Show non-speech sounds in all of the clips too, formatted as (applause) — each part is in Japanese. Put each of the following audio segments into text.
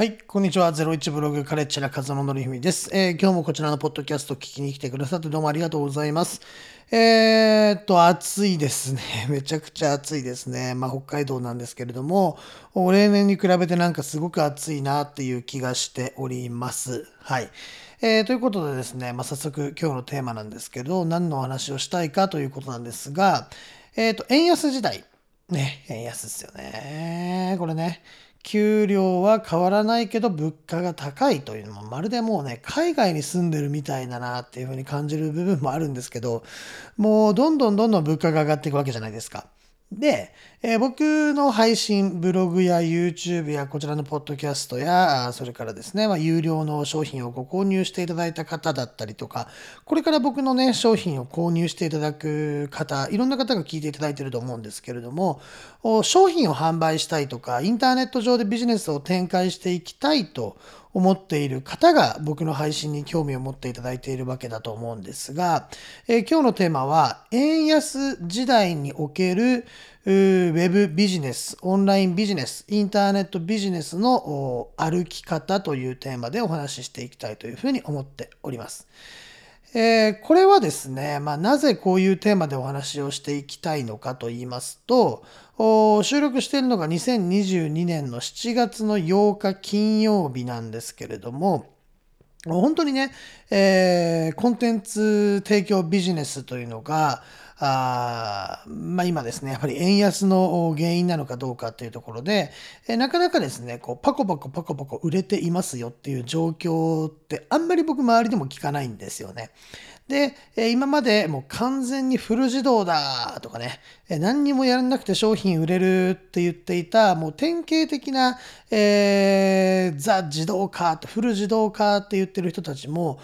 はい、こんにちは。01ブログカレッチェラ風野則文です、えー今日もこちらのポッドキャスト聞きに来てくださってどうもありがとうございます。えーっと、暑いですね。(laughs) めちゃくちゃ暑いですね。まあ、北海道なんですけれども、例年に比べてなんかすごく暑いなっていう気がしております。はい。えーということでですね、まあ、早速今日のテーマなんですけど、何のお話をしたいかということなんですが、えっと、円安時代。ね、円安ですよね。これね。給料は変わらないけど物価が高いというのもまるでもうね海外に住んでるみたいだなっていうふうに感じる部分もあるんですけどもうどんどんどんどん物価が上がっていくわけじゃないですか。で、えー僕の配信、ブログや YouTube やこちらのポッドキャストや、それからですね、まあ、有料の商品をご購入していただいた方だったりとか、これから僕のね、商品を購入していただく方、いろんな方が聞いていただいていると思うんですけれども、商品を販売したいとか、インターネット上でビジネスを展開していきたいと思っている方が僕の配信に興味を持っていただいているわけだと思うんですが、えー今日のテーマは、円安時代におけるウェブビジネス、オンラインビジネス、インターネットビジネスの歩き方というテーマでお話ししていきたいというふうに思っております。えーこれはですね、まあ、なぜこういうテーマでお話をしていきたいのかと言いますと、収録しているのが2022年の7月の8日金曜日なんですけれども、本当にね、えーコンテンツ提供ビジネスというのが、あまあ、今ですね、やっぱり円安の原因なのかどうかというところで、えなかなかですね、こうパコパコパコパコ売れていますよっていう状況ってあんまり僕周りでも聞かないんですよね。で、今までもう完全にフル自動だとかね、何にもやらなくて商品売れるって言っていた、もう典型的な、えーザ自動化フル自動化って言ってる人たちも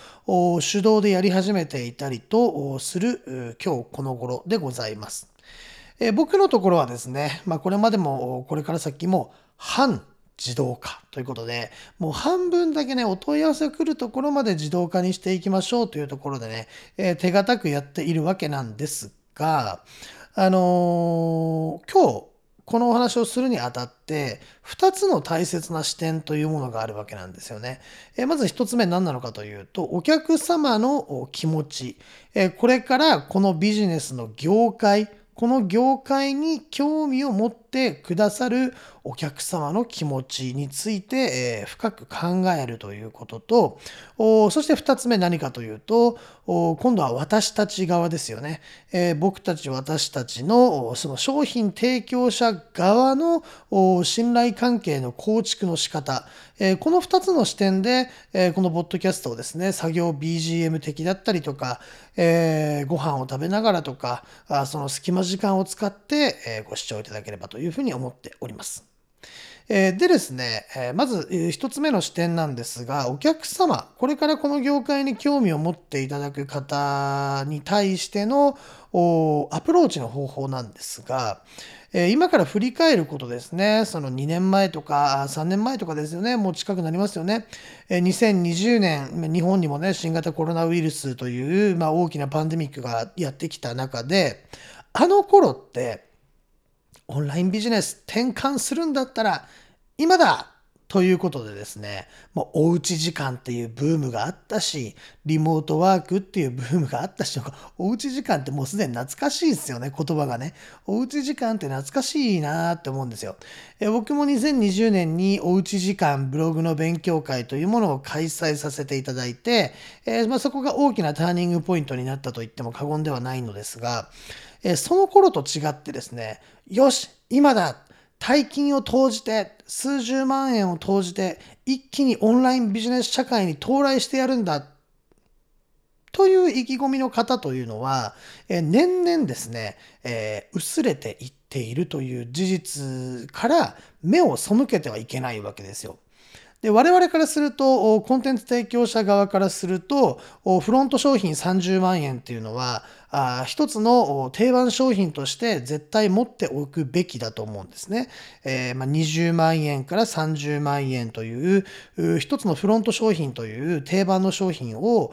手動でやり始めていたりとする今日この頃でございます。え僕のところはですね、まあ、これまでもこれから先も半自動化ということで、もう半分だけね、お問い合わせが来るところまで自動化にしていきましょうというところでね、えー手堅くやっているわけなんですが、あのー今日、このお話をするにあたって、2つの大切な視点というものがあるわけなんですよね。えまず1つ目何なのかというと、お客様の気持ち、えこれからこのビジネスの業界、この業界に興味を持ってくださるお客様の気持ちについて、えー深く考えるということと、おそして2つ目何かというと、お今度は私たち側ですよね。えー僕たち私たちのその商品提供者側のお信頼関係の構築の仕方、えーこの2つの視点で、えーこのポッドキャストをですね、作業 BGM 的だったりとか、えーご飯を食べながらとか、あその隙間時間を使って、えーご視聴いただければとというふうに思っております。でですね、まず、えー一つ目の視点なんですが、お客様、これからこの業界に興味を持っていただく方に対してのアプローチの方法なんですが、今から振り返ることですね、その2年前とか3年前とかですよね、もう近くなりますよね。2020年、日本にもね、新型コロナウイルスという、ま、大きなパンデミックがやってきた中で、あの頃って、オンラインビジネス転換するんだったら今だということでですね、もうおうち時間っていうブームがあったし、リモートワークっていうブームがあったし、おうち時間ってもうすでに懐かしいですよね、言葉がね。おうち時間って懐かしいなって思うんですよ。え僕も2020年におうち時間ブログの勉強会というものを開催させていただいて、えーまあ、そこが大きなターニングポイントになったと言っても過言ではないのですが、えその頃と違ってですね、よし、今だ大金を投じて、数十万円を投じて、一気にオンラインビジネス社会に到来してやるんだ。という意気込みの方というのは、え年々ですね、えー薄れていっているという事実から目を背けてはいけないわけですよ。で我々からすると、コンテンツ提供者側からすると、フロント商品30万円っていうのは、一つの定番商品として絶対持っておくべきだと思うんですね。えーまあ、20万円から30万円という一つのフロント商品という定番の商品を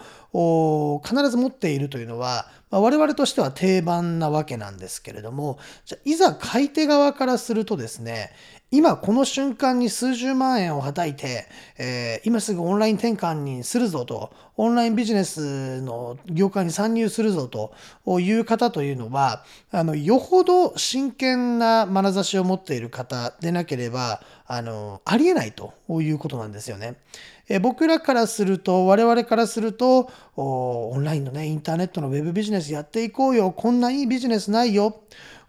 必ず持っているというのは、まあ、我々としては定番なわけなんですけれども、じゃいざ買い手側からするとですね、今この瞬間に数十万円をはたいて、えー、今すぐオンライン転換にするぞと、オンラインビジネスの業界に参入するぞという方というのは、あの、よほど真剣な眼差しを持っている方でなければ、あの、ありえないということなんですよね。え僕らからすると、我々からすると、オンラインのね、インターネットのウェブビジネスやっていこうよ。こんないいビジネスないよ。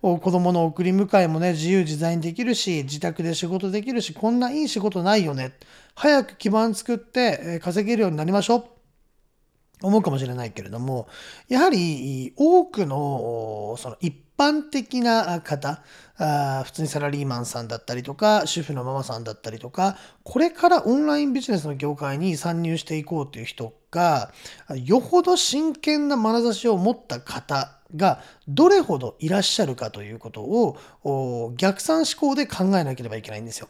子供の送り迎えもね、自由自在にできるし、自宅で仕事できるし、こんないい仕事ないよね。早く基盤作って稼げるようになりましょう。思うかもしれないけれども、やはり多くのその一般的な方、あ普通にサラリーマンさんだったりとか、主婦のママさんだったりとか、これからオンラインビジネスの業界に参入していこうという人が、よほど真剣な眼差しを持った方がどれほどいらっしゃるかということを逆算思考で考えなければいけないんですよ。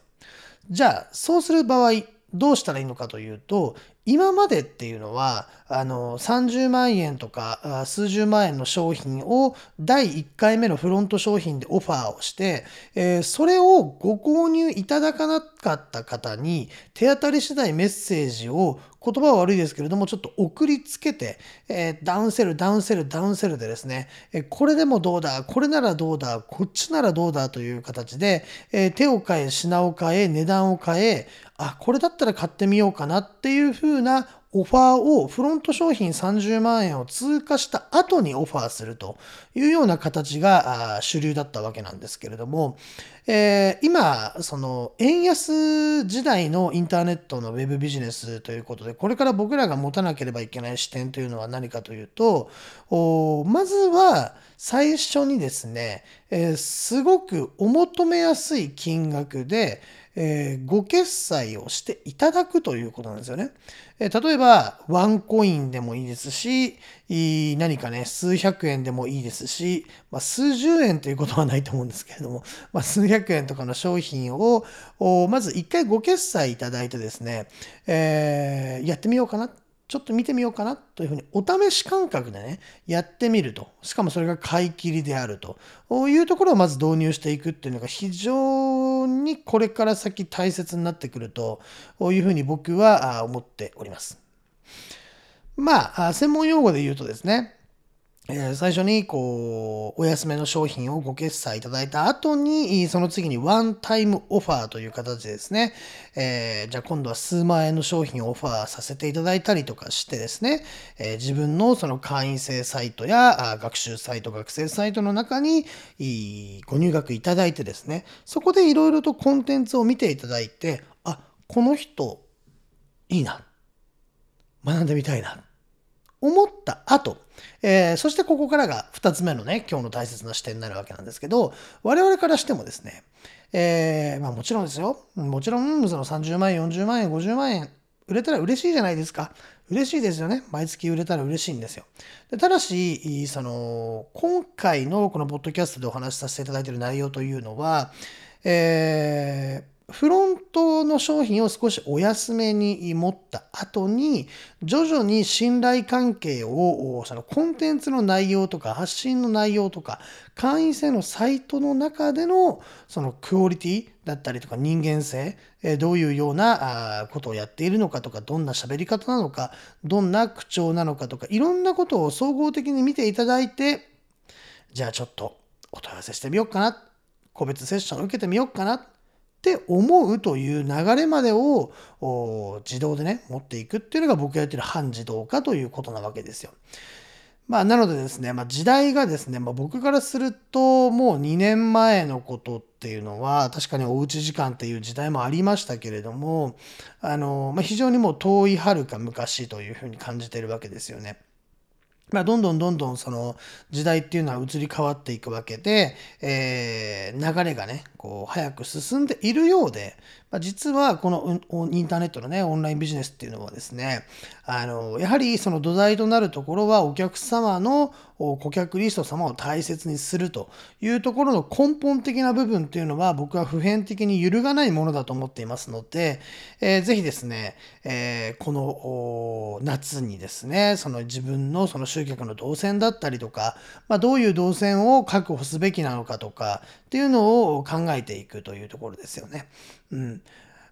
じゃあ、そうする場合、どうしたらいいのかというと、今までっていうのは、あの、30万円とか数十万円の商品を第1回目のフロント商品でオファーをして、えー、それをご購入いただかなかった方に手当たり次第メッセージを言葉は悪いですけれども、ちょっと送りつけて、えー、ダウンセル、ダウンセル、ダウンセルでですね、え、これでもどうだ、これならどうだ、こっちならどうだという形で、え手を変え、品を変え、値段を変え、あ、これだったら買ってみようかなっていう風なオファーをフロント商品30万円を通過した後にオファーするというような形が主流だったわけなんですけれども、えー、今、その円安時代のインターネットのウェブビジネスということで、これから僕らが持たなければいけない視点というのは何かというと、まずは最初にですね、えー、すごくお求めやすい金額で、えー、ご決済をしていただくということなんですよね。えー、例えば、ワンコインでもいいですし、何かね、数百円でもいいですし、まあ、数十円ということはないと思うんですけれども、まあ、数百円とかの商品を、まず一回ご決済いただいてですね、えー、やってみようかな。ちょっと見てみようかなというふうにお試し感覚でね、やってみると。しかもそれが買い切りであるというところをまず導入していくっていうのが非常にこれから先大切になってくるというふうに僕は思っております。まあ、専門用語で言うとですね、え最初にこうお安めの商品をご決済いただいた後にその次にワンタイムオファーという形ですね、えー、じゃあ今度は数万円の商品をオファーさせていただいたりとかしてですね、えー、自分のその会員制サイトや学習サイト学生サイトの中にご入学いただいてですねそこでいろいろとコンテンツを見ていただいてあこの人いいな。学んでみたいな。思った後、えー、そしてここからが2つ目のね、今日の大切な視点になるわけなんですけど、我々からしてもですね、えー、まあもちろんですよ。もちろん、その30万円、40万円、50万円、売れたら嬉しいじゃないですか。嬉しいですよね。毎月売れたら嬉しいんですよ。でただし、その、今回のこのポッドキャストでお話しさせていただいている内容というのは、えー、フロントの商品を少しお安めに持った後に、徐々に信頼関係を、そのコンテンツの内容とか発信の内容とか、会員制のサイトの中でのそのクオリティだったりとか人間性、どういうようなことをやっているのかとか、どんな喋り方なのか、どんな口調なのかとか、いろんなことを総合的に見ていただいて、じゃあちょっとお問い合わせしてみようかな。個別セッション受けてみようかな。って思うという流れまでを自動でね、持っていくっていうのが僕がやってる半自動化ということなわけですよ。まあ、なのでですね、まあ、時代がですね、まあ、僕からすると、もう2年前のことっていうのは、確かにおうち時間っていう時代もありましたけれども、あの、まあ、非常にもう遠いはるか昔というふうに感じてるわけですよね。まあ、どんどんどんどんその時代っていうのは移り変わっていくわけで、えー、流れがね、こう、早く進んでいるようで、実はこのインターネットのね、オンラインビジネスっていうのはですね、あの、やはりその土台となるところはお客様の顧客リスト様を大切にするというところの根本的な部分っていうのは僕は普遍的に揺るがないものだと思っていますので、えー、ぜひですね、えー、この夏にですね、その自分のその集客の動線だったりとか、まあ、どういう動線を確保すべきなのかとかっていうのを考えていくというところですよね。うん。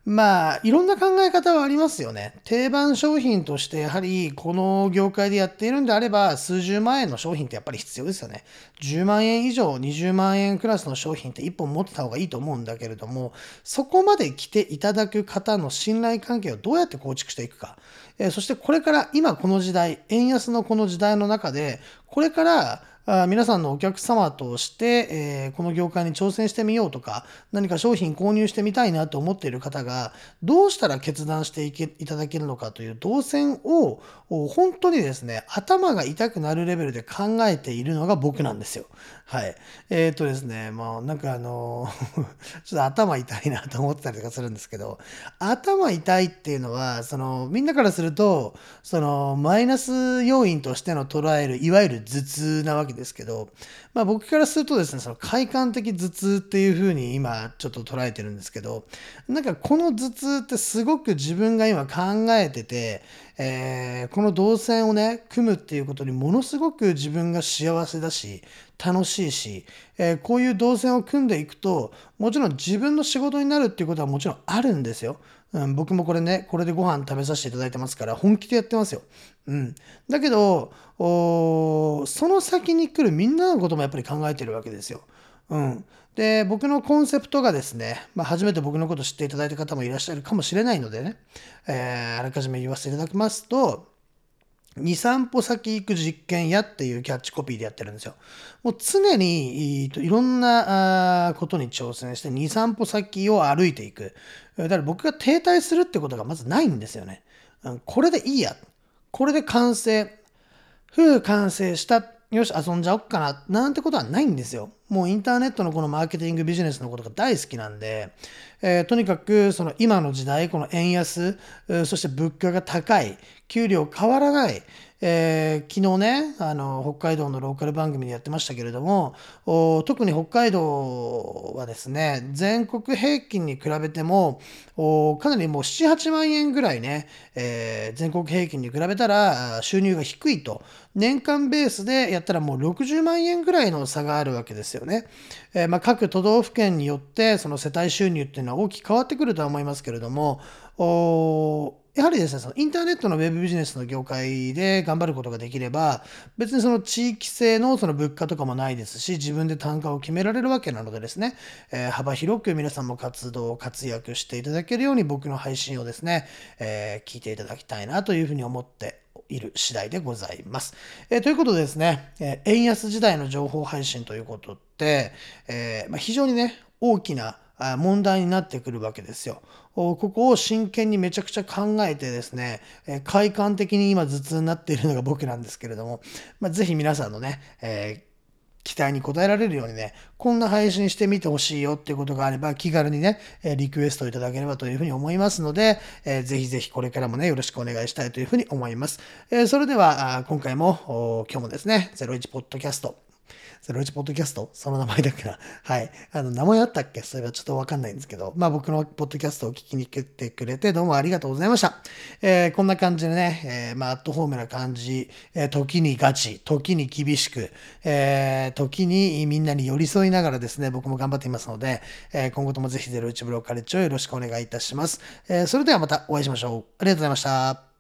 まあ、いろんな考え方はありますよね。定番商品として、やはりこの業界でやっているんであれば、数十万円の商品ってやっぱり必要ですよね。10万円以上、20万円クラスの商品って1本持ってた方がいいと思うんだけれども、そこまで来ていただく方の信頼関係をどうやって構築していくか。え、そしてこれから今この時代、円安のこの時代の中で、これから皆さんのお客様として、えー、この業界に挑戦してみようとか、何か商品購入してみたいなと思っている方が、どうしたら決断していけいただけるのかという動線を、本当にですね、頭が痛くなるレベルで考えているのが僕なんですよ。はい。えっ、ー、とですね、もうなんかあの (laughs) ちょっと頭痛いなと思ってたりとかするんですけど、頭痛いっていうのは、その、みんなからすると、その、マイナス要因としての捉える、いわゆる頭痛なわけですけど、まあ僕からするとですね、その快感的頭痛っていうふうに今ちょっと捉えてるんですけど、なんかこの頭痛ってすごく自分が今考えてて、えー、この動線をね、組むっていうことにものすごく自分が幸せだし、楽しいし、えー、こういう動線を組んでいくと、もちろん自分の仕事になるっていうことはもちろんあるんですよ。うん、僕もこれね、これでご飯食べさせていただいてますから、本気でやってますよ。うん。だけど、その先に来るみんなのこともやっぱり考えてるわけですよ。うん。で、僕のコンセプトがですね、まあ、初めて僕のこと知っていただいた方もいらっしゃるかもしれないのでね、えー、あらかじめ言わせていただきますと、2、3歩先行く実験やっていうキャッチコピーでやってるんですよ。もう常にいろんなことに挑戦して2、3歩先を歩いていく。だから僕が停滞するってことがまずないんですよね。これでいいや。これで完成。ふう完成した。よし、遊んじゃおっかな。なんてことはないんですよ。もうインターネットのこのマーケティングビジネスのことが大好きなんで、えー、とにかくその今の時代、この円安、そして物価が高い、給料変わらない、えー、昨日ね、あの、北海道のローカル番組でやってましたけれども、特に北海道はですね、全国平均に比べても、かなりもう7、8万円ぐらいね、えー、全国平均に比べたら収入が低いと、年間ベースでやったらもう60万円ぐらいの差があるわけですよね。えー、まあ、各都道府県によって、その世帯収入っていうのは大きく変わってくるとは思いますけれども、やはりですね、そのインターネットのウェブビジネスの業界で頑張ることができれば、別にその地域性のその物価とかもないですし、自分で単価を決められるわけなのでですね、えー、幅広く皆さんも活動、活躍していただけるように僕の配信をですね、えー、聞いていただきたいなというふうに思っている次第でございます。えー、ということでですね、え円安時代の情報配信ということで、えまあ、非常にね、大きな問題になってくるわけですよ。ここを真剣にめちゃくちゃ考えてですね、快感的に今頭痛になっているのが僕なんですけれども、まあ、ぜひ皆さんのね、えー期待に応えられるようにね、こんな配信してみてほしいよっていうことがあれば、気軽にね、リクエストいただければというふうに思いますので、えー、ぜひぜひこれからもね、よろしくお願いしたいというふうに思います。え、それでは、今回も、今日もですね、01ポッドキャスト、ゼロイチポッドキャストその名前だっけなはい。あの、名前あったっけ？それはちょっとわかんないんですけど、まあ僕のポッドキャストを聞きに来てくれてどうもありがとうございました。えー、こんな感じでね、えー、まあアットホームな感じ、えー、時にガチ、時に厳しく、えー、時にみんなに寄り添いながらですね、僕も頑張っていますので、えー、今後ともぜひゼロイチブローカレッジをよろしくお願いいたします。えー、それではまたお会いしましょう。ありがとうございました。